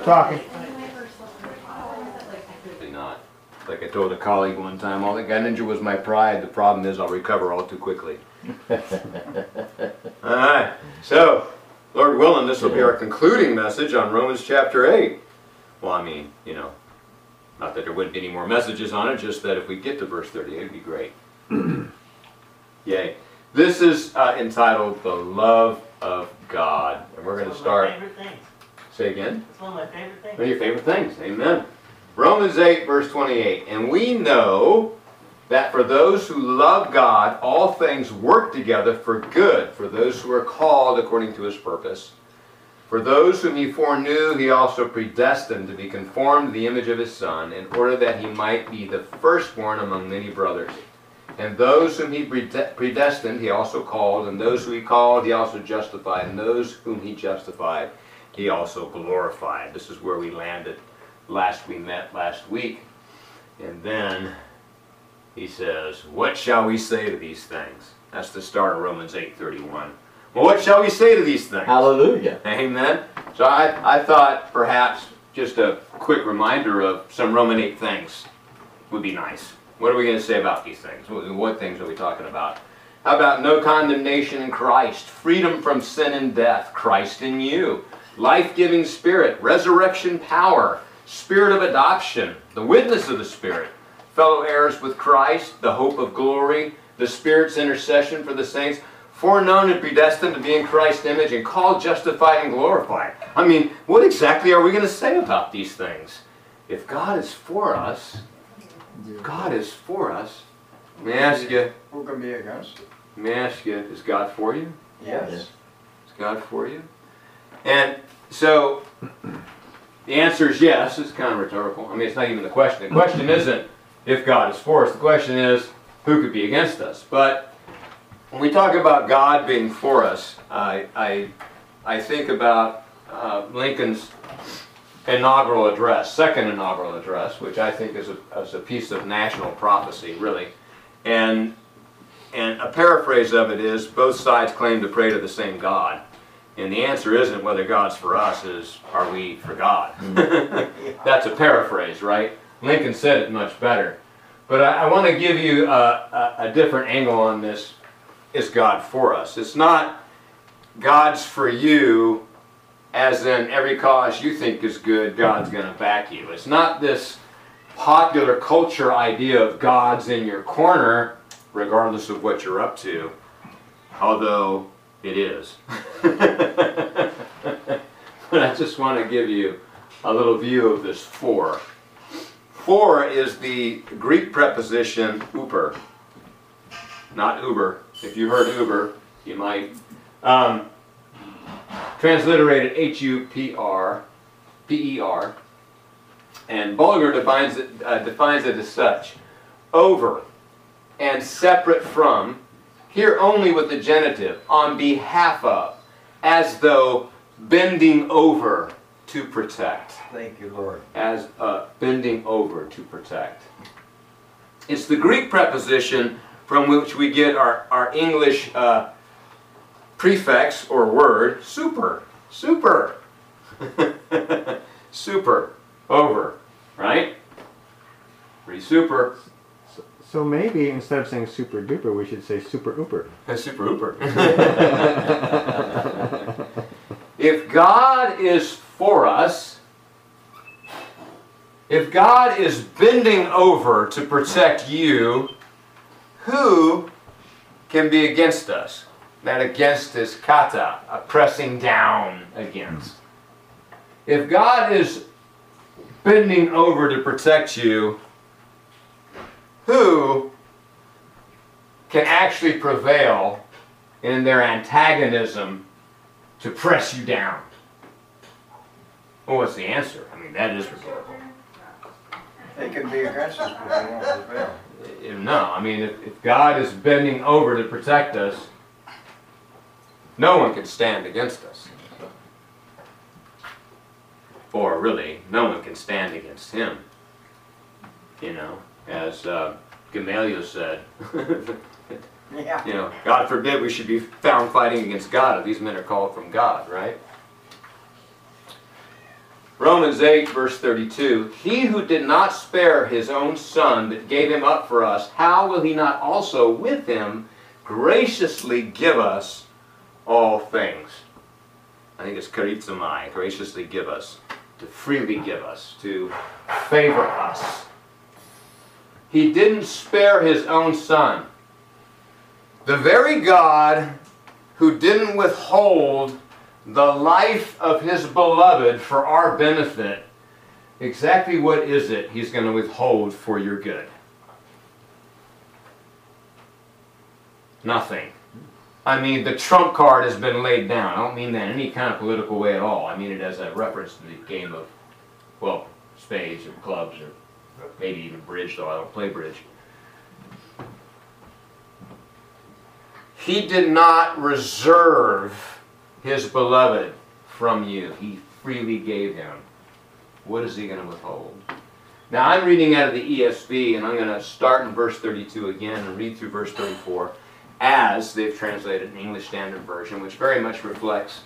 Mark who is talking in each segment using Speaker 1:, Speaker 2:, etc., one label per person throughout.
Speaker 1: Still talking. Not. Like I told a colleague one time, all that got ninja was my pride. The problem is I'll recover all too quickly. all right. So, Lord willing, this will be our concluding message on Romans chapter 8. Well, I mean, you know, not that there wouldn't be any more messages on it, just that if we get to verse 38, it'd be great. Yay. This is uh, entitled The Love of God. And we're going to start. Say again?
Speaker 2: It's one of my favorite things.
Speaker 1: One of your favorite things. Amen. Romans 8, verse 28. And we know that for those who love God, all things work together for good, for those who are called according to his purpose. For those whom he foreknew, he also predestined to be conformed to the image of his Son, in order that he might be the firstborn among many brothers. And those whom he predestined, he also called, and those whom he called, he also justified, and those whom he justified, he also glorified. This is where we landed last we met last week. And then he says, What shall we say to these things? That's the start of Romans 8:31. Well, what shall we say to these things?
Speaker 3: Hallelujah.
Speaker 1: Amen. So I, I thought perhaps just a quick reminder of some Roman 8 things would be nice. What are we going to say about these things? What, what things are we talking about? How about no condemnation in Christ, freedom from sin and death, Christ in you, life giving spirit, resurrection power, spirit of adoption, the witness of the Spirit, fellow heirs with Christ, the hope of glory, the Spirit's intercession for the saints, foreknown and predestined to be in Christ's image, and called, justified, and glorified. I mean, what exactly are we going to say about these things? If God is for us, if God is for us, let me ask you,
Speaker 2: Who can be against it?
Speaker 1: let me ask you, is God for you?
Speaker 2: Yes.
Speaker 1: Is God for you? And so the answer is yes. It's kind of rhetorical. I mean, it's not even the question. The question isn't if God is for us. The question is who could be against us. But when we talk about God being for us, I I, I think about uh, Lincoln's inaugural address, second inaugural address, which I think is a, is a piece of national prophecy, really. And and a paraphrase of it is both sides claim to pray to the same God. And the answer isn't whether God's for us, is are we for God? Hmm. That's a paraphrase, right? Lincoln said it much better. But I, I want to give you a, a, a different angle on this. Is God for us? It's not God's for you, as in every cause you think is good, God's going to back you. It's not this popular culture idea of God's in your corner, regardless of what you're up to, although it is. but I just want to give you a little view of this for. For is the Greek preposition uper, not uber. If you heard uber, you might. Um, transliterated H-U-P-R, P-E-R, and Bulger defines it, uh, defines it as such. Over and separate from, here only with the genitive, on behalf of, as though bending over to protect.
Speaker 2: Thank you, Lord.
Speaker 1: As uh, bending over to protect. It's the Greek preposition from which we get our, our English uh, prefix or word, super. Super. super. Over. Right? Pretty super.
Speaker 4: So maybe instead of saying super duper, we should say super ooper.
Speaker 1: Super Hooper. if God is for us, if God is bending over to protect you, who can be against us? That against is kata, a pressing down against. If God is bending over to protect you, who can actually prevail in their antagonism to press you down? Well, what's the answer? I mean, that is rhetorical.
Speaker 2: They can be aggressive, but they won't prevail.
Speaker 1: Uh, No, I mean, if, if God is bending over to protect us, no one can stand against us. Or really, no one can stand against Him. You know, as uh, Gamaliel said,
Speaker 3: Yeah.
Speaker 1: you know, God forbid we should be found fighting against God if these men are called from God, right? Romans 8, verse 32 He who did not spare his own son, but gave him up for us, how will he not also with him graciously give us all things? I think it's charizomai, graciously give us, to freely give us, to favor us. He didn't spare his own son. The very God who didn't withhold the life of his beloved for our benefit, exactly what is it he's going to withhold for your good? Nothing. I mean, the trump card has been laid down. I don't mean that in any kind of political way at all. I mean it as a reference to the game of, well, spades or clubs or maybe even bridge, though I don't play bridge. He did not reserve his beloved from you. He freely gave him. What is he going to withhold? Now I'm reading out of the ESV, and I'm going to start in verse 32 again and read through verse 34 as they've translated an English Standard Version, which very much reflects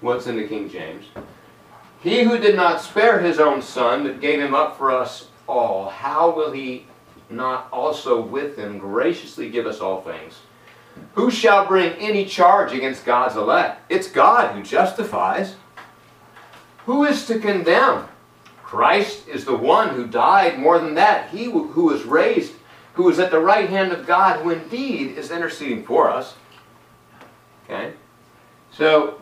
Speaker 1: what's in the King James. He who did not spare his own son, but gave him up for us all, how will he not also with him graciously give us all things? Who shall bring any charge against God's elect? It's God who justifies. Who is to condemn? Christ is the one who died more than that. He who was raised, who is at the right hand of God, who indeed is interceding for us. Okay? So,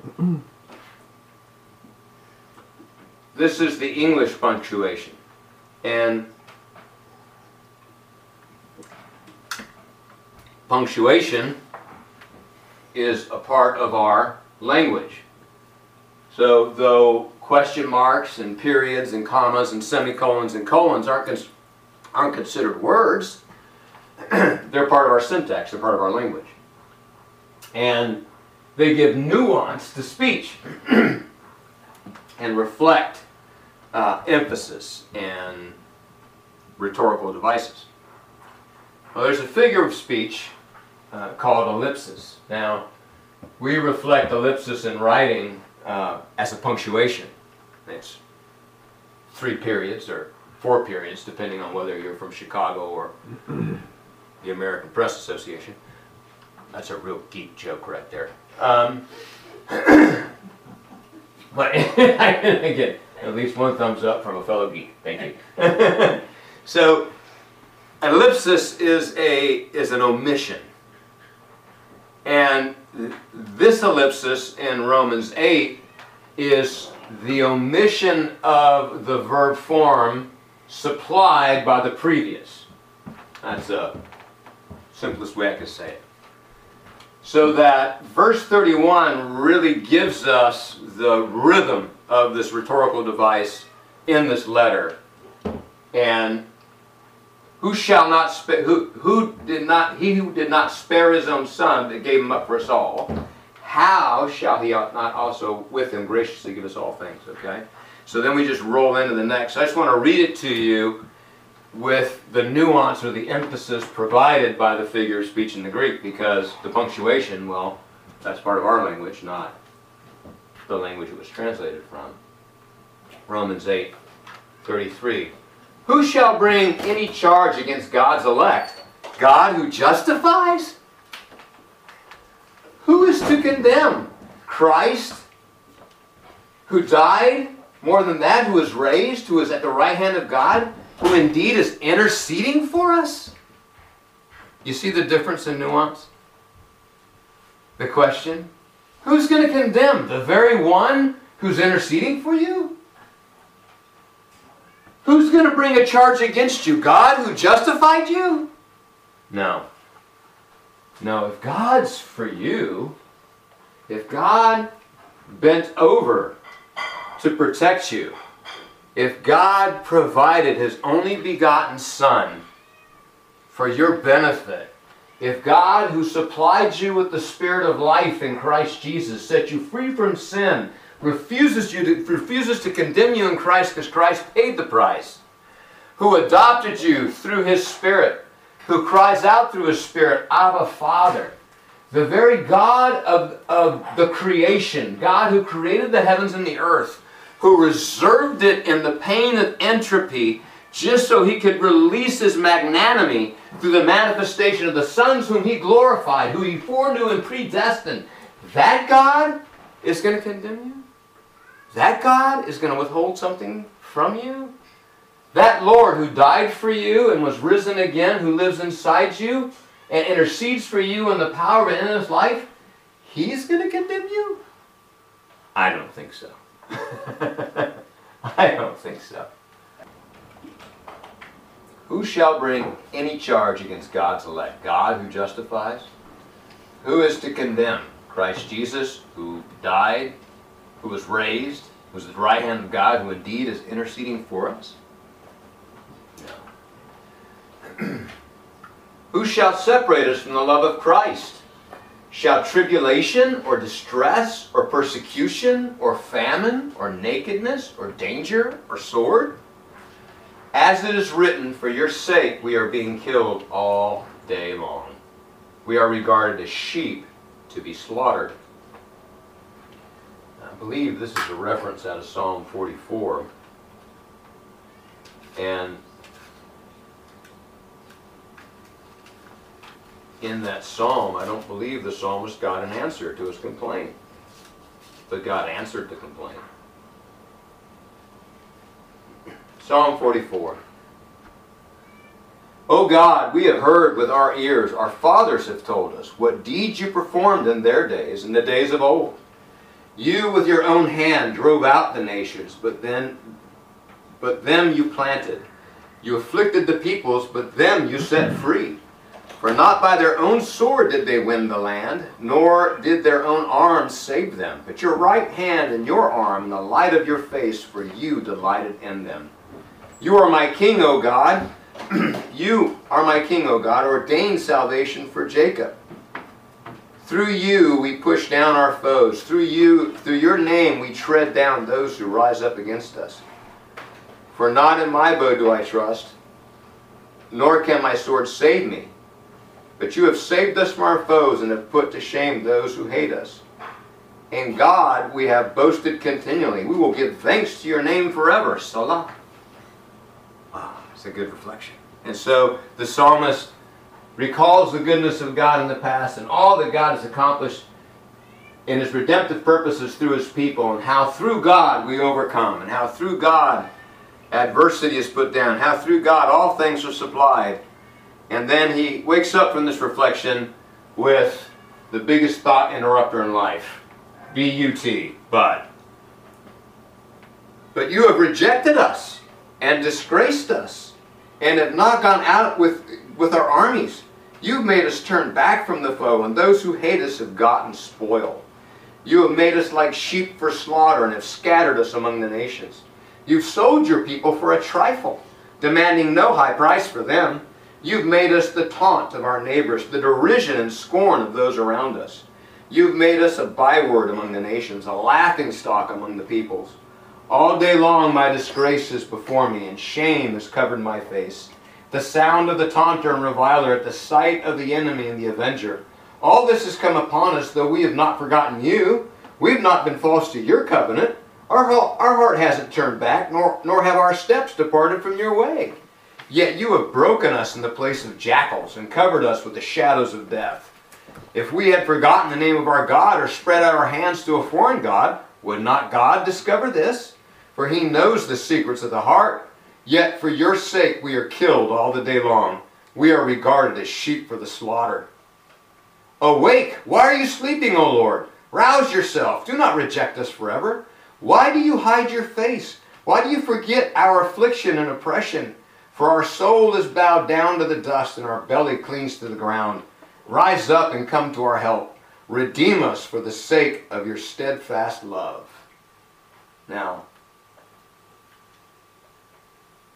Speaker 1: this is the English punctuation. And punctuation is a part of our language. So, though question marks and periods and commas and semicolons and colons aren't, cons- aren't considered words, they're part of our syntax, they're part of our language. And they give nuance to speech and reflect uh, emphasis and rhetorical devices. Well, there's a figure of speech uh, called ellipsis. Now, we reflect ellipsis in writing uh, as a punctuation. It's three periods or four periods, depending on whether you're from Chicago or the American Press Association. That's a real geek joke right there. Um, but again, at least one thumbs up from a fellow geek. Thank you. so, an ellipsis is a is an omission, and this ellipsis in Romans eight is the omission of the verb form supplied by the previous. That's the simplest way I could say it. So that verse 31 really gives us the rhythm of this rhetorical device in this letter. And who shall not spare, who, who did not, he who did not spare his own son, but gave him up for us all, how shall he not also with him graciously give us all things, okay? So then we just roll into the next. I just want to read it to you with the nuance or the emphasis provided by the figure of speech in the Greek because the punctuation, well, that's part of our language, not the language it was translated from. Romans 8, 33. Who shall bring any charge against God's elect? God who justifies? Who is to condemn? Christ, who died, more than that, who is raised, who is at the right hand of God, who indeed is interceding for us? You see the difference in nuance? The question? Who's going to condemn? The very one who's interceding for you? Who's going to bring a charge against you? God who justified you? No. No, if God's for you, if God bent over to protect you, if God provided His only begotten Son for your benefit, if God, who supplied you with the Spirit of life in Christ Jesus, set you free from sin, refuses, you to, refuses to condemn you in Christ because Christ paid the price, who adopted you through his Spirit, who cries out through his Spirit, Abba, Father. The very God of, of the creation, God who created the heavens and the earth, who reserved it in the pain of entropy just so he could release his magnanimity through the manifestation of the sons whom he glorified, who he foreknew and predestined. That God is going to condemn you? That God is going to withhold something from you? That Lord who died for you and was risen again, who lives inside you and intercedes for you in the power of endless life, he's going to condemn you? I don't think so. I don't think so. Who shall bring any charge against God's elect? God who justifies? Who is to condemn? Christ Jesus, who died, who was raised, who is at the right hand of God, who indeed is interceding for us? No. who shall separate us from the love of Christ? Shall tribulation or distress or persecution or famine or nakedness or danger or sword? As it is written, for your sake we are being killed all day long. We are regarded as sheep to be slaughtered. I believe this is a reference out of Psalm 44. And in that psalm, I don't believe the psalmist got an answer to his complaint. But God answered the complaint. Psalm 44. O God, we have heard with our ears, our fathers have told us, what deeds you performed in their days, in the days of old. You with your own hand drove out the nations, but then but them you planted. You afflicted the peoples, but them you set free. For not by their own sword did they win the land, nor did their own arms save them, but your right hand and your arm and the light of your face, for you delighted in them. You are my king, O God. you are my king, O God. Ordain salvation for Jacob. Through you we push down our foes. Through you, through your name we tread down those who rise up against us. For not in my bow do I trust, nor can my sword save me. But you have saved us from our foes and have put to shame those who hate us. In God we have boasted continually. We will give thanks to your name forever. Selah. It's a good reflection. And so the psalmist recalls the goodness of God in the past and all that God has accomplished in his redemptive purposes through his people and how through God we overcome and how through God adversity is put down, how through God all things are supplied. And then he wakes up from this reflection with the biggest thought interrupter in life. B-U-T, but. But you have rejected us and disgraced us and have not gone out with, with our armies. You've made us turn back from the foe, and those who hate us have gotten spoil. You have made us like sheep for slaughter and have scattered us among the nations. You've sold your people for a trifle, demanding no high price for them. You've made us the taunt of our neighbors, the derision and scorn of those around us. You've made us a byword among the nations, a laughing stock among the peoples. All day long my disgrace is before me, and shame has covered my face. The sound of the taunter and reviler at the sight of the enemy and the avenger. All this has come upon us, though we have not forgotten you. We've not been false to your covenant. Our, our heart hasn't turned back, nor, nor have our steps departed from your way. Yet you have broken us in the place of jackals and covered us with the shadows of death. If we had forgotten the name of our God or spread out our hands to a foreign God, would not God discover this? For he knows the secrets of the heart. Yet for your sake we are killed all the day long. We are regarded as sheep for the slaughter. Awake! Why are you sleeping, O Lord? Rouse yourself. Do not reject us forever. Why do you hide your face? Why do you forget our affliction and oppression? For our soul is bowed down to the dust, and our belly clings to the ground. Rise up and come to our help. Redeem us for the sake of your steadfast love. Now,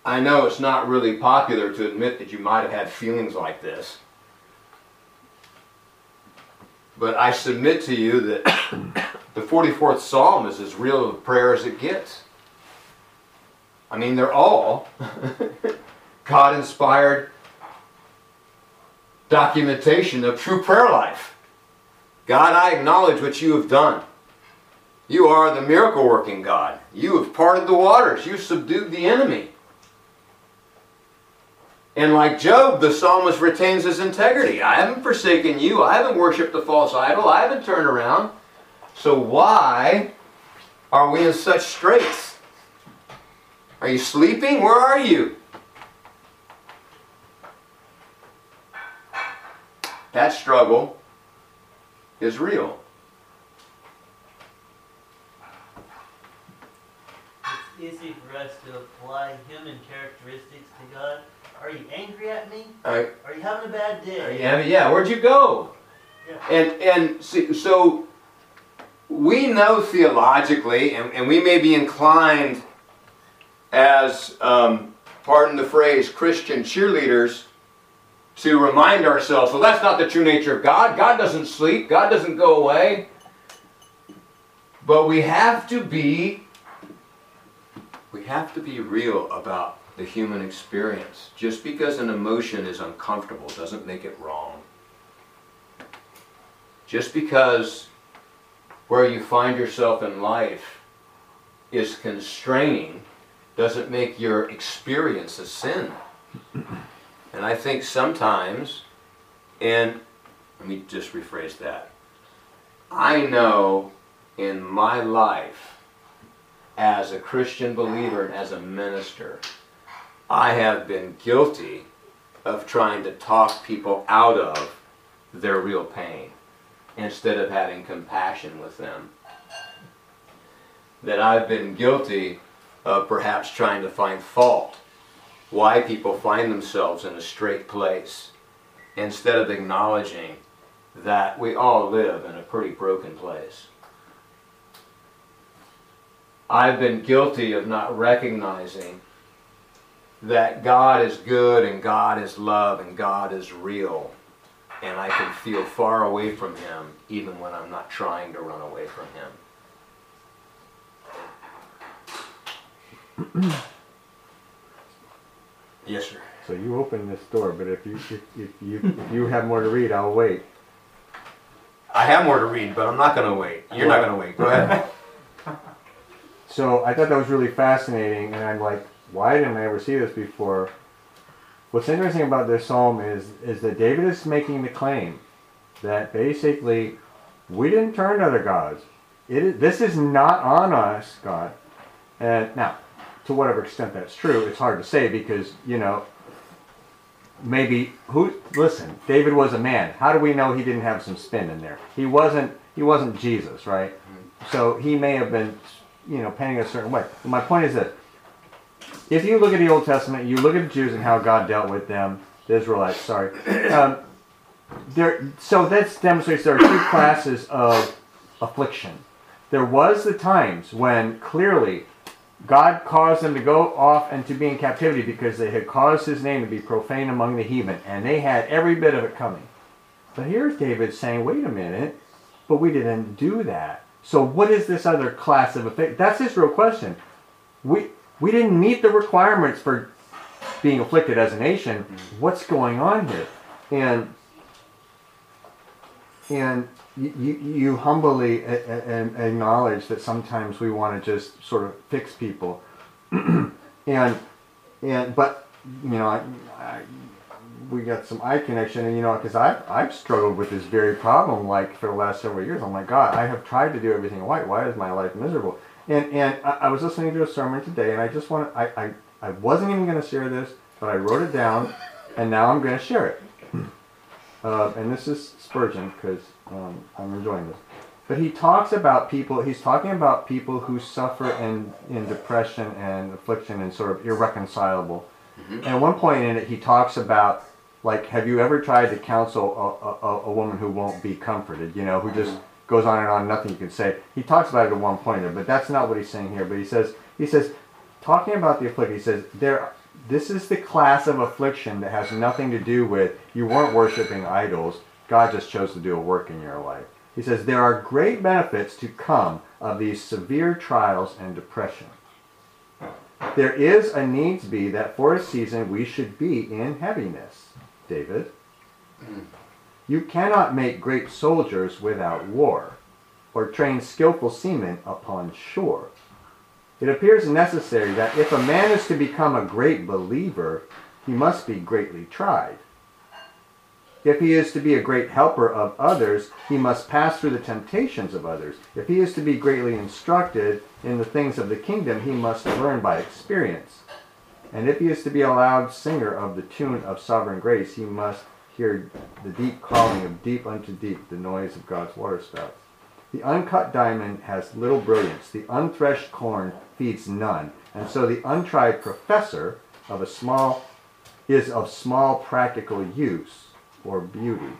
Speaker 1: I know it's not really popular to admit that you might have had feelings like this. But I submit to you that the 44th Psalm is as real a prayer as it gets. I mean, they're all God inspired documentation of true prayer life. God, I acknowledge what you have done. You are the miracle working God. You have parted the waters. You subdued the enemy. And like Job, the psalmist retains his integrity. I haven't forsaken you. I haven't worshipped the false idol. I haven't turned around. So why are we in such straits? Are you sleeping? Where are you? That struggle is real.
Speaker 3: It's easy for us to apply human characteristics to God. Are you angry at me?
Speaker 1: I,
Speaker 3: Are you having a bad day?
Speaker 1: yeah, yeah, where'd you go?
Speaker 3: Yeah.
Speaker 1: And and see, so we know theologically, and, and we may be inclined as, um, pardon the phrase, Christian cheerleaders to remind ourselves, well, that's not the true nature of God. God doesn't sleep. God doesn't go away. But we have to be, we have to be real about the human experience. Just because an emotion is uncomfortable doesn't make it wrong. Just because where you find yourself in life is constraining doesn't make your experience a sin. And I think sometimes, and let me just rephrase that. I know in my life, as a Christian believer and as a minister, I have been guilty of trying to talk people out of their real pain instead of having compassion with them. That I've been guilty of perhaps trying to find fault why people find themselves in a straight place instead of acknowledging that we all live in a pretty broken place. I've been guilty of not recognizing that God is good and God is love and God is real. And I can feel far away from Him even when I'm not trying to run away from Him. yes, sir.
Speaker 4: So you open this door, but if you if, if you if you have more to read, I'll wait.
Speaker 1: I have more to read, but I'm not going to wait. You're not going to wait. Go ahead.
Speaker 4: So I thought that was really fascinating, and I'm like, why didn't I ever see this before? What's interesting about this psalm is is that David is making the claim that basically we didn't turn to other gods. It is, this is not on us, God. And now, to whatever extent that's true, it's hard to say because you know maybe who listen david was a man how do we know he didn't have some spin in there he wasn't he wasn't jesus right mm-hmm. so he may have been you know painting a certain way but my point is that if you look at the old testament you look at the jews and how god dealt with them the israelites sorry um, there so that demonstrates there are two classes of affliction there was the times when clearly God caused them to go off and to be in captivity because they had caused his name to be profaned among the heathen, and they had every bit of it coming. But here's David saying, wait a minute, but we didn't do that. So what is this other class of affliction? That's his real question. We we didn't meet the requirements for being afflicted as a nation. Mm-hmm. What's going on here? And and you, you, humbly a- a- a- acknowledge that sometimes we want to just sort of fix people, and and but you know I, I, we got some eye connection, and you know because I I've struggled with this very problem like for the last several years. I'm like God, I have tried to do everything right. Why is my life miserable? And and I, I was listening to a sermon today, and I just want I I, I wasn't even going to share this, but I wrote it down, and now I'm going to share it. Uh, and this is Spurgeon because um, I'm enjoying this. But he talks about people. He's talking about people who suffer in in depression and affliction and sort of irreconcilable. And at one point in it, he talks about like, have you ever tried to counsel a, a, a woman who won't be comforted? You know, who just goes on and on, nothing you can say. He talks about it at one point there, but that's not what he's saying here. But he says he says talking about the afflicted, he says there. This is the class of affliction that has nothing to do with you weren't worshiping idols. God just chose to do a work in your life. He says there are great benefits to come of these severe trials and depression. There is a needs be that for a season we should be in heaviness, David. Mm. You cannot make great soldiers without war, or train skillful seamen upon shore. It appears necessary that if a man is to become a great believer, he must be greatly tried. If he is to be a great helper of others, he must pass through the temptations of others. If he is to be greatly instructed in the things of the kingdom, he must learn by experience. And if he is to be a loud singer of the tune of sovereign grace, he must hear the deep calling of deep unto deep, the noise of God's waterspouts. The uncut diamond has little brilliance, the unthreshed corn feeds none, and so the untried professor of a small is of small practical use or beauty.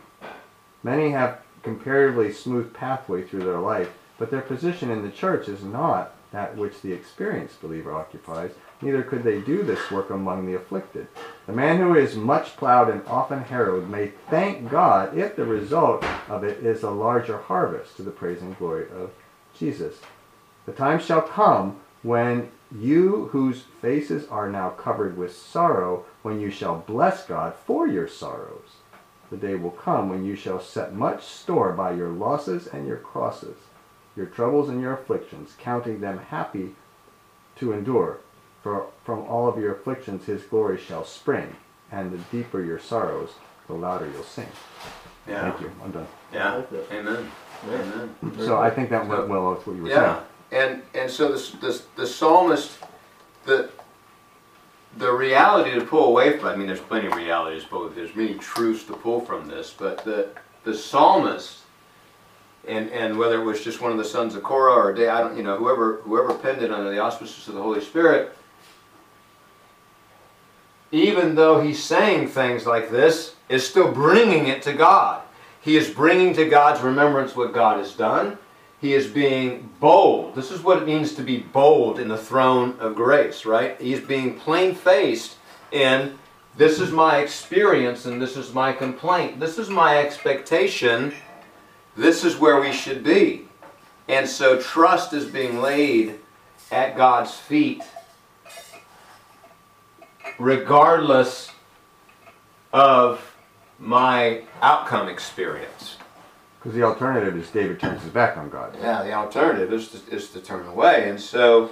Speaker 4: Many have comparatively smooth pathway through their life, but their position in the church is not that which the experienced believer occupies, neither could they do this work among the afflicted. The man who is much plowed and often harrowed may thank God if the result of it is a larger harvest to the praise and glory of Jesus. The time shall come when you whose faces are now covered with sorrow, when you shall bless God for your sorrows. The day will come when you shall set much store by your losses and your crosses, your troubles and your afflictions, counting them happy to endure. For from all of your afflictions his glory shall spring, and the deeper your sorrows, the louder you'll sing.
Speaker 1: Yeah.
Speaker 4: Thank you. I'm done.
Speaker 1: Yeah. Amen. Amen.
Speaker 4: So I think that went well with what you were saying.
Speaker 1: Yeah, and and so the the, the psalmist, the the reality to pull away from. I mean, there's plenty of realities, but there's many truths to pull from this. But the the psalmist, and and whether it was just one of the sons of Korah or day, I don't, you know, whoever whoever penned it under the auspices of the Holy Spirit. Even though he's saying things like this, is still bringing it to God. He is bringing to God's remembrance what God has done. He is being bold. This is what it means to be bold in the throne of grace, right? He's being plain faced in this is my experience and this is my complaint. This is my expectation. This is where we should be. And so trust is being laid at God's feet regardless of my outcome experience.
Speaker 4: Because the alternative is David turns his back on God.
Speaker 1: Yeah, the alternative is to, is to turn away. And so,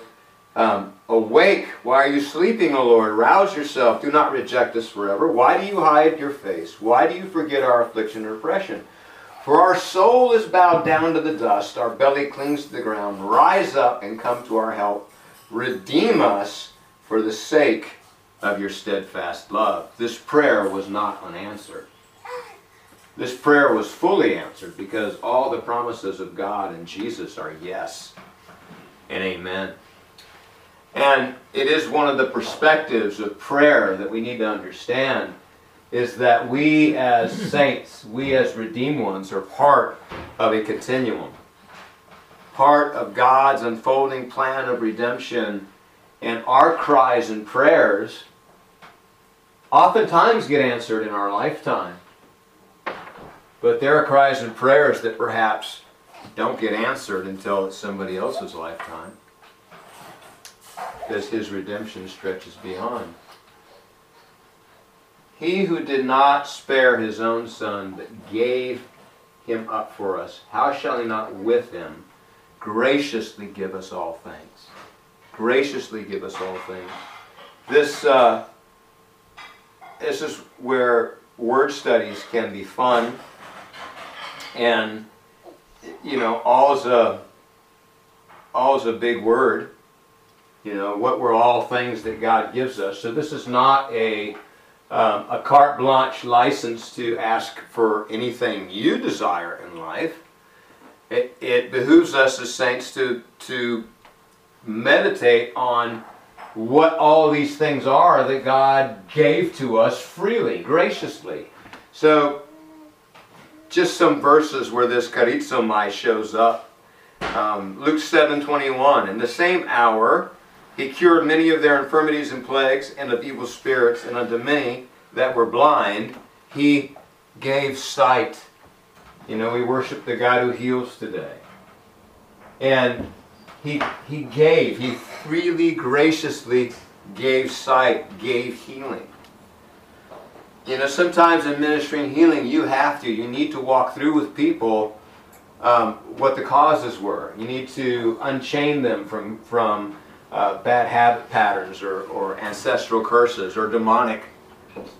Speaker 1: um, awake, why are you sleeping, O Lord? Rouse yourself, do not reject us forever. Why do you hide your face? Why do you forget our affliction and oppression? For our soul is bowed down to the dust, our belly clings to the ground. Rise up and come to our help. Redeem us for the sake of your steadfast love. This prayer was not unanswered. This prayer was fully answered because all the promises of God and Jesus are yes and amen. And it is one of the perspectives of prayer that we need to understand is that we as saints, we as redeemed ones, are part of a continuum. Part of God's unfolding plan of redemption. And our cries and prayers oftentimes get answered in our lifetime. But there are cries and prayers that perhaps don't get answered until it's somebody else's lifetime. Because his redemption stretches beyond. He who did not spare his own son, but gave him up for us, how shall he not with him graciously give us all things? Graciously give us all things. This, uh, this is where word studies can be fun. And you know all's a all's a big word. You know what were all things that god gives us? So this is not a um, a carte blanche license to ask for anything you desire in life. It, it behooves us as saints to to meditate on what all these things are that god gave to us freely graciously so just some verses where this charizomai shows up. Um, Luke 7:21. In the same hour, he cured many of their infirmities and plagues, and of evil spirits, and unto many that were blind, he gave sight. You know, we worship the God who heals today. And he, he gave, he freely, graciously gave sight, gave healing. You know, sometimes in ministering healing, you have to, you need to walk through with people um, what the causes were. You need to unchain them from, from uh, bad habit patterns or, or ancestral curses or demonic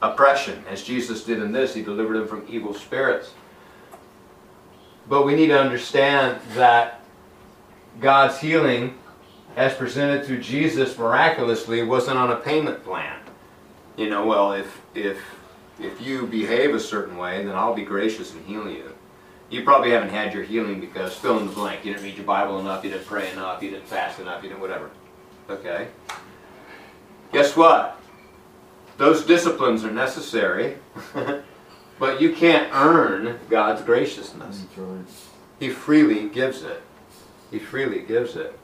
Speaker 1: oppression. As Jesus did in this, he delivered them from evil spirits. But we need to understand that God's healing, as presented through Jesus miraculously, wasn't on a payment plan. You know, well, if if if you behave a certain way, then I'll be gracious and heal you. You probably haven't had your healing because fill in the blank. You didn't read your Bible enough, you didn't pray enough, you didn't fast enough, you didn't whatever. Okay? Guess what? Those disciplines are necessary, but you can't earn God's graciousness. He freely gives it. He freely gives it.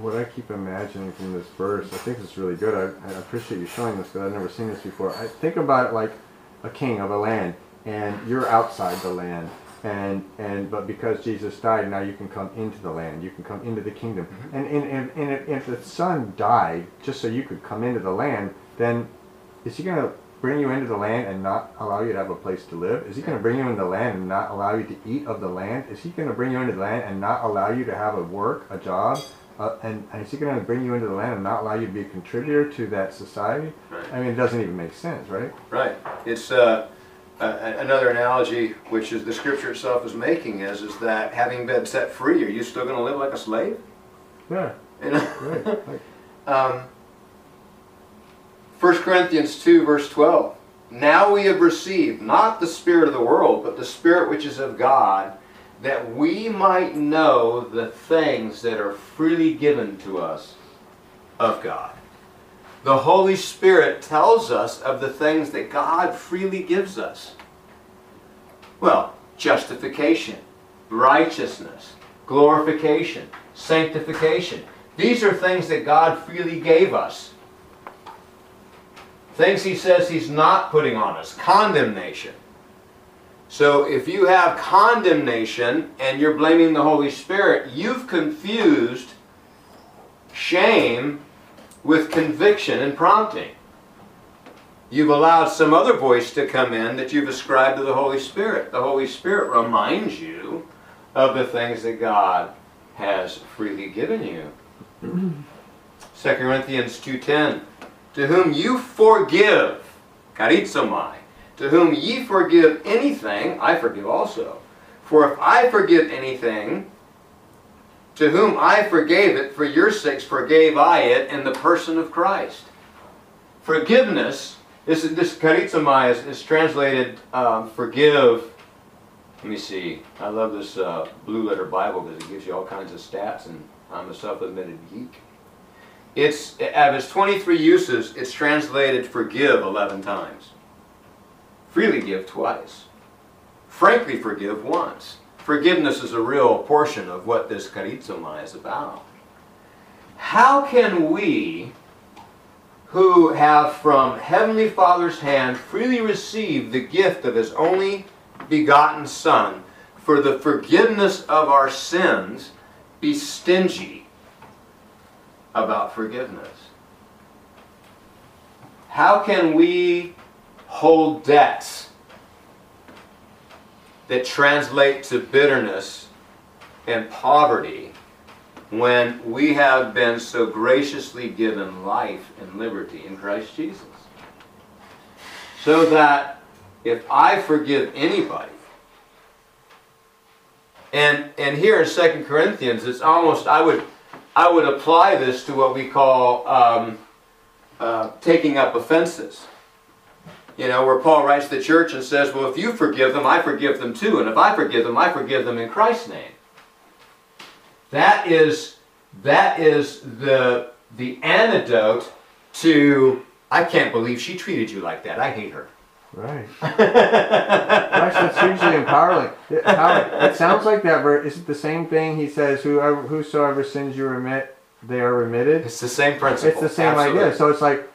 Speaker 4: What I keep imagining from this verse, I think it's really good. I, I appreciate you showing this because I've never seen this before. I think about it like a king of a land, and you're outside the land, and and but because Jesus died, now you can come into the land. You can come into the kingdom. Mm-hmm. And and, and, and if, if the son died just so you could come into the land, then is he going to bring you into the land and not allow you to have a place to live? Is he going to bring you into the land and not allow you to eat of the land? Is he going to bring you into the land and not allow you to have a work, a job? Uh, and, and is he going to bring you into the land and not allow you to be a contributor to that society?
Speaker 1: Right.
Speaker 4: I mean, it doesn't even make sense, right?
Speaker 1: Right. It's uh, another analogy, which is the scripture itself is making, is is that having been set free, are you still going to live like a slave?
Speaker 4: Yeah,
Speaker 1: You know?
Speaker 4: right. Like,
Speaker 1: Um, 1 Corinthians 2, verse 12. Now we have received not the Spirit of the world, but the Spirit which is of God, that we might know the things that are freely given to us of God. The Holy Spirit tells us of the things that God freely gives us. Well, justification, righteousness, glorification, sanctification. These are things that God freely gave us. Things He says He's not putting on us. Condemnation. So if you have condemnation and you're blaming the Holy Spirit, you've confused shame with conviction and prompting. You've allowed some other voice to come in that you've ascribed to the Holy Spirit. The Holy Spirit reminds you of the things that God has freely given you. 2 Corinthians 2.10 To whom you forgive, charizomai, to whom ye forgive anything, I forgive also. For if I forgive anything, to whom I forgave it, for your sakes forgave I it in the person of Christ. Forgiveness, this, this charizomai is, is translated um, forgive. Let me see. I love this uh, blue letter Bible because it gives you all kinds of stats, and I'm a self-admitted geek. It's of its 23 uses, it's translated forgive 11 times. Freely give twice. Frankly forgive once. Forgiveness is a real portion of what this charizomai is about. How can we, who have from Heavenly Father's hand freely received the gift of His only begotten Son for the forgiveness of our sins, be stingy about forgiveness? How can we hold debts that translate to bitterness and poverty when we have been so graciously given life and liberty in Christ Jesus? So that if I forgive anybody, and and here in Second Corinthians, it's almost I would I would apply this to what we call um, uh, taking up offenses. You know, where Paul writes to the church and says, "Well, if you forgive them, I forgive them too, and if I forgive them, I forgive them in Christ's name." That is that is the the antidote to I can't believe she treated you like that. I hate her.
Speaker 4: Right. Gosh, that's hugely empowering. It, it sounds like that verse. Is it the same thing? He says, "Whoever, whosoever sins you remit, they are remitted."
Speaker 1: It's the same principle.
Speaker 4: It's the same
Speaker 1: Absolutely.
Speaker 4: idea. So it's like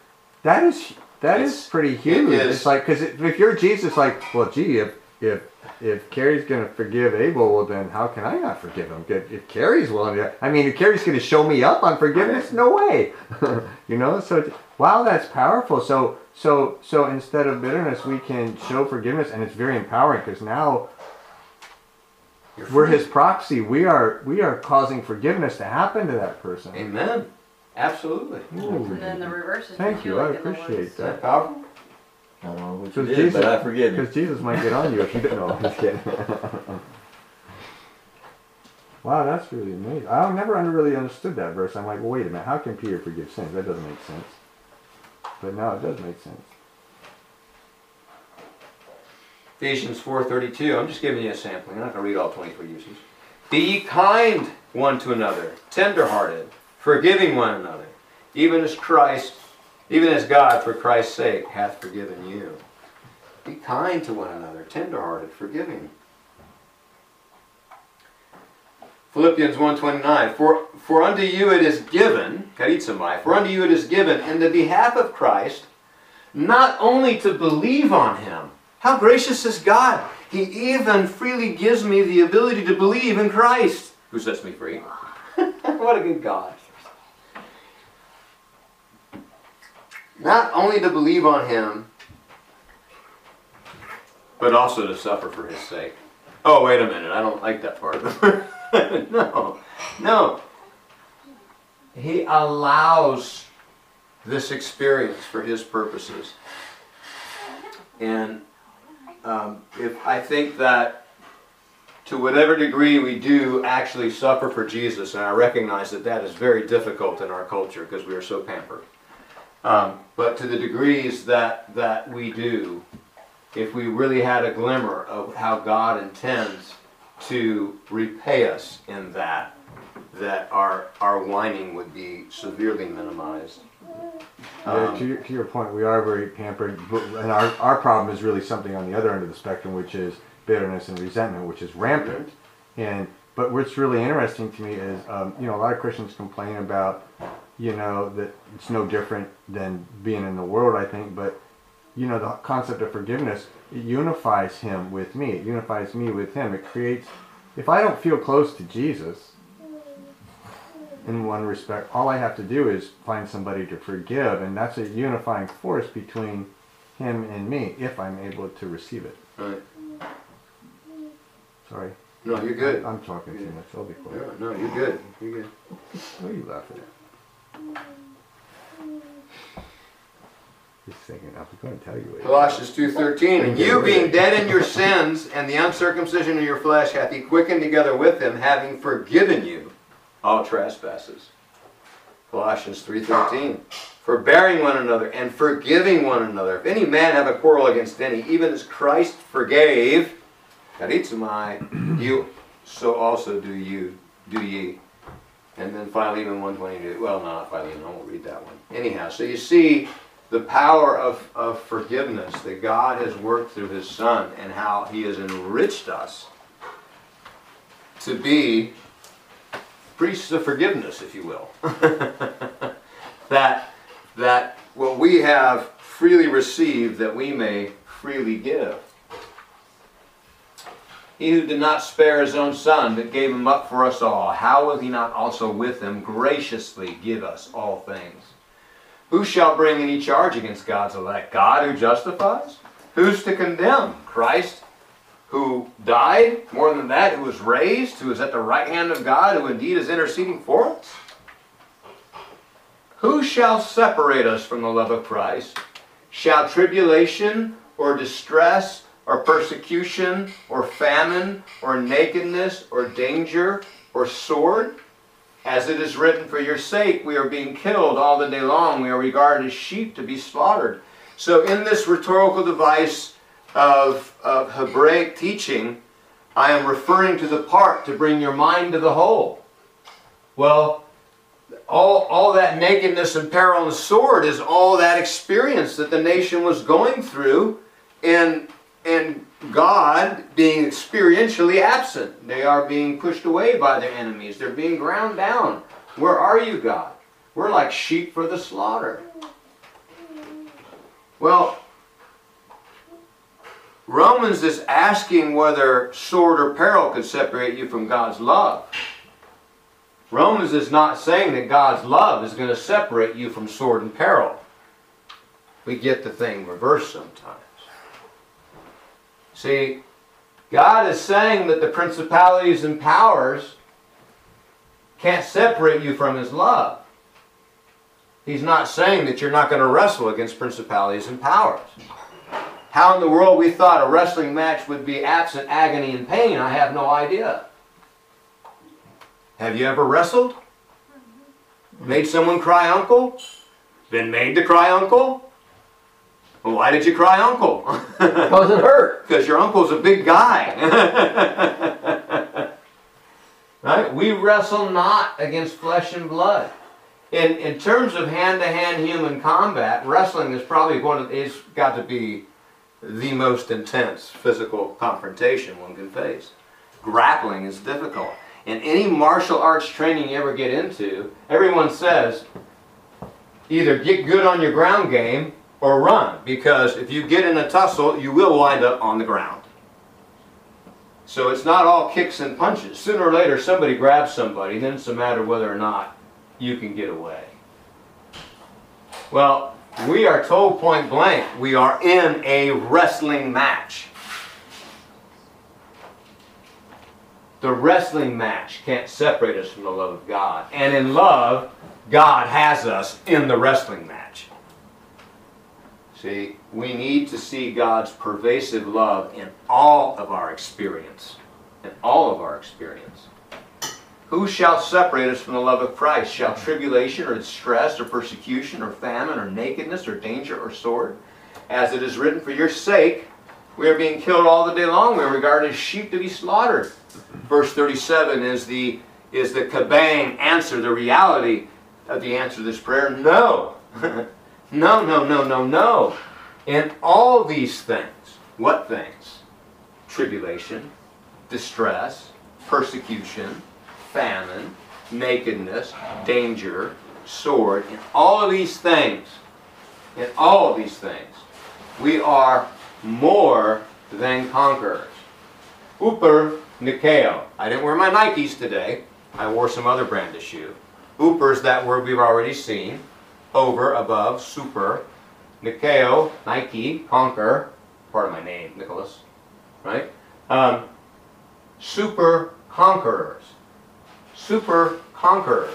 Speaker 4: that is That is
Speaker 1: It's-
Speaker 4: pretty huge.
Speaker 1: is.
Speaker 4: It's like because if you're Jesus, like, well, gee, if if if Carrie's gonna forgive Abel, well, then how can I not forgive him? If, if Carrie's willing to, I mean, if Carrie's gonna show me up on forgiveness, no way. you know, so wow, that's powerful. So so so instead of bitterness, we can show forgiveness, and it's very empowering because now we're. His proxy. We are we are causing forgiveness to happen to that person.
Speaker 1: Amen. Absolutely.
Speaker 4: Ooh.
Speaker 5: And then the reverse is
Speaker 4: Thank you. I
Speaker 5: like in
Speaker 4: appreciate
Speaker 1: Is
Speaker 5: woods.
Speaker 1: that powerful?
Speaker 6: I don't know what you did,
Speaker 4: Jesus-
Speaker 6: but I forgive you.
Speaker 4: Because Jesus might get on you if you didn't know. I'm just kidding. wow, that's really amazing. I never really understood that verse. I'm like, well, wait a minute. How can Peter forgive sins? That doesn't make sense. But now it does make sense.
Speaker 1: Ephesians 4.32, I'm just giving you a sampling. I'm not going to read all 23 uses. Be kind one to another, tenderhearted, forgiving one another, even as Christ, even as God for Christ's sake hath forgiven you. Be kind to one another, tenderhearted, forgiving. Philippians 1.29, for, for unto you it is given, for unto you it is given in the behalf of Christ, not only to believe on him. How gracious is God! He even freely gives me the ability to believe in Christ, who sets me free. what a good God. Not only to believe on him, but also to suffer for his sake. Oh, wait a minute, I don't like that part. no, no. He allows this experience for his purposes. And um, if I think that to whatever degree we do actually suffer for Jesus, and I recognize that that is very difficult in our culture because we are so pampered. Um, but to the degrees that that we do, if we really had a glimmer of how God intends to repay us in that, that our our whining would be severely minimized.
Speaker 4: Yeah,
Speaker 1: Um,
Speaker 4: to, your, to your point, we are very pampered, but, and our, our problem is really something on the other end of the spectrum, which is bitterness and resentment, which is rampant. And but what's really interesting to me is, um, you know, a lot of Christians complain about, you know, that it's no different than being in the world. I think, but you know, the concept of forgiveness it unifies him with me. It unifies me with him. It creates. If I don't feel close to Jesus, in one respect, all I have to do is find somebody to forgive, and that's a unifying force between him and me if I'm able to receive it.
Speaker 1: Right.
Speaker 4: Sorry.
Speaker 1: No, you're good.
Speaker 4: I'm talking too much. I'll be quiet.
Speaker 1: No, no, you're good. You're good.
Speaker 4: What are you laughing at? Just thinking, I was going to tell you.
Speaker 1: Colossians 2.13, And you being dead in your sins and the uncircumcision of your flesh hath he quickened together with him, having forgiven you all trespasses. Colossians 3.13, Forbearing one another and forgiving one another. If any man have a quarrel against any, even as Christ forgave, charizomai, you, so also do you, do ye. And then Philemon 122, well, no, not Philemon, I won't read that one. Anyhow, so you see the power of, of forgiveness that God has worked through His Son and how He has enriched us to be priests of forgiveness, if you will. that, that what we have freely received, that we may freely give. He who did not spare his own son, but gave him up for us all, how will he not also with him graciously give us all things? Who shall bring any charge against God's elect? God who justifies? Who's to condemn? Christ who died, more than that, who was raised, who is at the right hand of God, who indeed is interceding for us? Who shall separate us from the love of Christ? Shall tribulation or distress or persecution or famine or nakedness or danger or sword? As it is written, For your sake we are being killed all the day long. We are regarded as sheep to be slaughtered. So, in this rhetorical device of, of Hebraic teaching, I am referring to the part to bring your mind to the whole. Well, all, all that nakedness and peril and sword is all that experience that the nation was going through, and, and God being experientially absent. They are being pushed away by their enemies, they're being ground down. Where are you, God? We're like sheep for the slaughter. Well, Romans is asking whether sword or peril could separate you from God's love. Romans is not saying that God's love is going to separate you from sword and peril. We get the thing reversed sometimes. See, God is saying that the principalities and powers can't separate you from His love. He's not saying that you're not going to wrestle against principalities and powers. How in the world we thought a wrestling match would be absent agony and pain, I have no idea. Have you ever wrestled? Mm-hmm. Made someone cry uncle? Been made to cry uncle? Well, why did you cry uncle?
Speaker 5: Because it hurt.
Speaker 1: Because your uncle's a big guy. right? We wrestle not against flesh and blood. In, in terms of hand-to-hand human combat, wrestling is probably one of it's got to be the most intense physical confrontation one can face. Grappling is difficult. In any martial arts training you ever get into, everyone says either get good on your ground game or run because if you get in a tussle, you will wind up on the ground. So it's not all kicks and punches. Sooner or later, somebody grabs somebody, then it's a matter of whether or not you can get away. Well, we are told point blank we are in a wrestling match. The wrestling match can't separate us from the love of God. And in love, God has us in the wrestling match. See, we need to see God's pervasive love in all of our experience. In all of our experience. Who shall separate us from the love of Christ? Shall tribulation or distress or persecution or famine or nakedness or danger or sword? As it is written, for your sake we are being killed all the day long. We are regarded as sheep to be slaughtered. Verse 37 is the is the kabang answer, the reality of the answer to this prayer. No. no, no, no, no, no. In all these things, what things? Tribulation, distress, persecution, famine, nakedness, danger, sword, in all of these things, in all of these things, we are more than conquerors. Uper Nikeo. I didn't wear my Nikes today. I wore some other brand of shoe. Uper is that word we've already seen. Over, above, super. Nikeo, Nike, conquer. Part of my name, Nicholas. Right? Um, super conquerors super conquerors.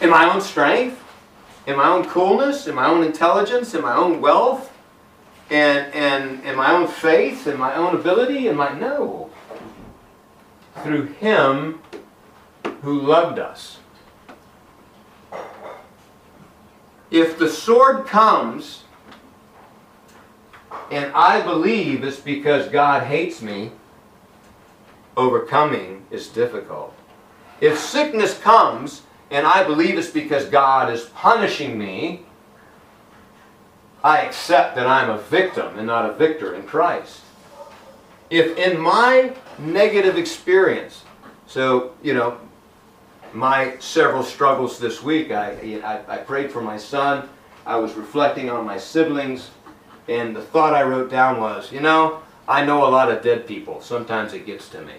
Speaker 1: In my own strength, in my own coolness, in my own intelligence, in my own wealth, and, and in my own faith, in my own ability, in my no. Through him who loved us. If the sword comes and I believe it's because God hates me, overcoming is difficult. If sickness comes and I believe it's because God is punishing me, I accept that I'm a victim and not a victor in Christ. If in my negative experience, so, you know, my several struggles this week, I, I, I prayed for my son, I was reflecting on my siblings, and the thought I wrote down was, you know, I know a lot of dead people. Sometimes it gets to me.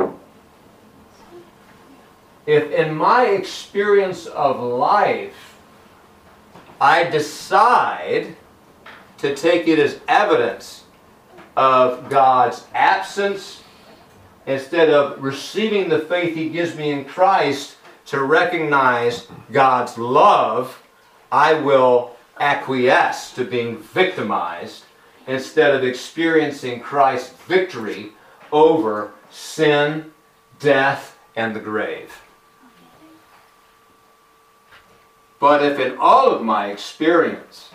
Speaker 1: If in my experience of life, I decide to take it as evidence of God's absence instead of receiving the faith He gives me in Christ to recognize God's love, I will acquiesce to being victimized instead of experiencing Christ's victory over sin, death, and the grave. But if in all of my experience,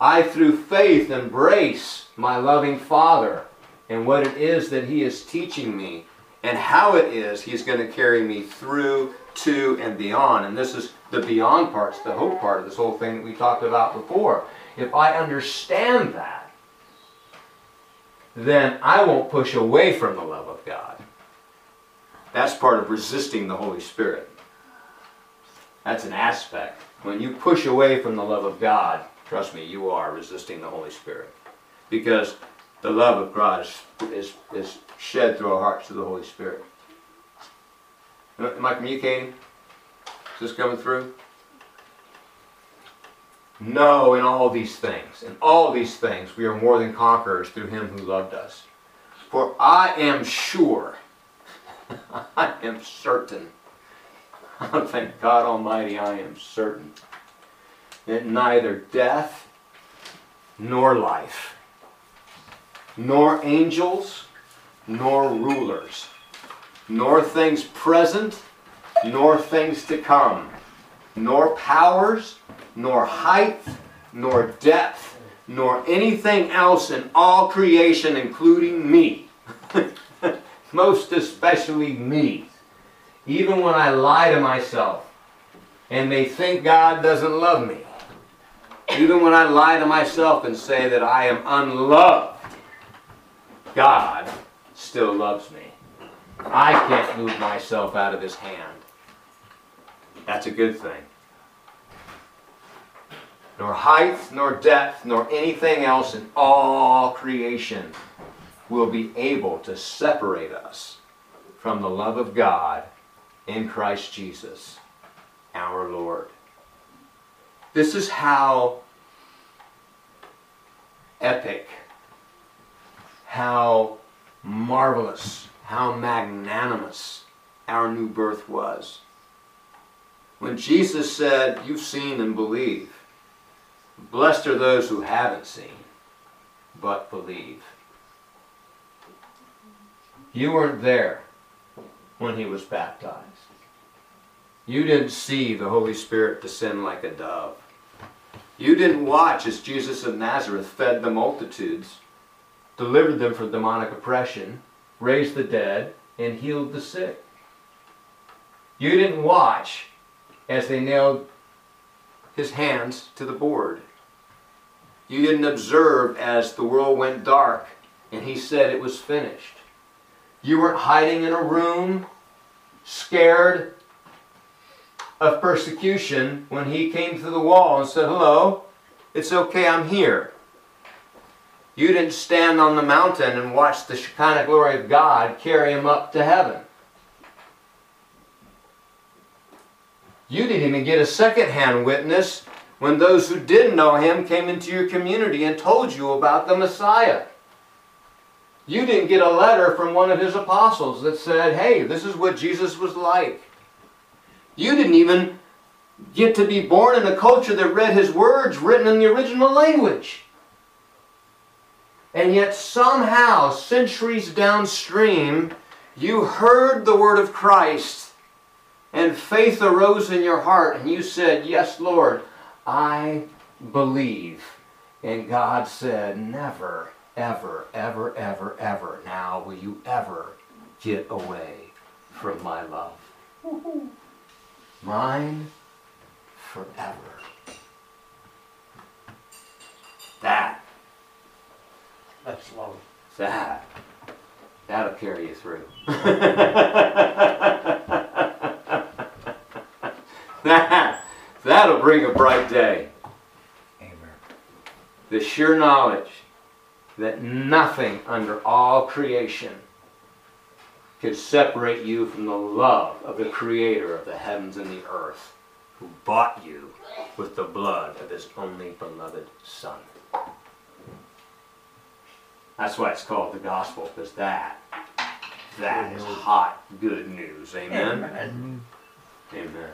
Speaker 1: I through faith embrace my loving Father and what it is that He is teaching me and how it is He's going to carry me through, to, and beyond. And this is the beyond parts, the hope part of this whole thing that we talked about before. If I understand that, then I won't push away from the love of God. That's part of resisting the Holy Spirit. That's an aspect. When you push away from the love of God, Trust me, you are resisting the Holy Spirit. Because the love of God is, is, is shed through our hearts through the Holy Spirit. Am I communicating? Is this coming through? No, in all these things, in all these things, we are more than conquerors through him who loved us. For I am sure, I am certain, thank God Almighty, I am certain that neither death nor life, nor angels, nor rulers, nor things present, nor things to come, nor powers, nor height, nor depth, nor anything else in all creation, including me. Most especially me. Even when I lie to myself and may think God doesn't love me. Even when I lie to myself and say that I am unloved, God still loves me. I can't move myself out of His hand. That's a good thing nor height, nor depth, nor anything else in all creation will be able to separate us from the love of God in Christ Jesus, our Lord. This is how epic, how marvelous, how magnanimous our new birth was. When Jesus said, You've seen and believe, Blessed are those who haven't seen, but believe. You weren't there when he was baptized. You didn't see the Holy Spirit descend like a dove. You didn't watch as Jesus of Nazareth fed the multitudes, delivered them from demonic oppression, raised the dead, and healed the sick. You didn't watch as they nailed his hands to the board. You didn't observe as the world went dark and he said it was finished. You weren't hiding in a room, scared of persecution when he came through the wall and said, Hello, it's okay, I'm here. You didn't stand on the mountain and watch the Shekinah glory of God carry him up to heaven. You didn't even get a second-hand witness when those who didn't know him came into your community and told you about the Messiah. You didn't get a letter from one of his apostles that said, hey, this is what Jesus was like. You didn't even get to be born in a culture that read his words written in the original language. And yet somehow, centuries downstream, you heard the word of Christ and faith arose in your heart and you said, yes, Lord, I believe. And God said, Never, ever, ever, ever, ever now will you ever get away from my love. Mine forever. That,
Speaker 2: That's
Speaker 1: that, that'll carry you through. that That'll bring a bright day.
Speaker 2: Amen.
Speaker 1: The sure knowledge that nothing under all creation could separate you from the love of the Creator of the heavens and the earth, who bought you with the blood of His only beloved Son. That's why it's called the gospel, because that, that is hot, good news. Amen?
Speaker 2: Amen.
Speaker 1: Amen.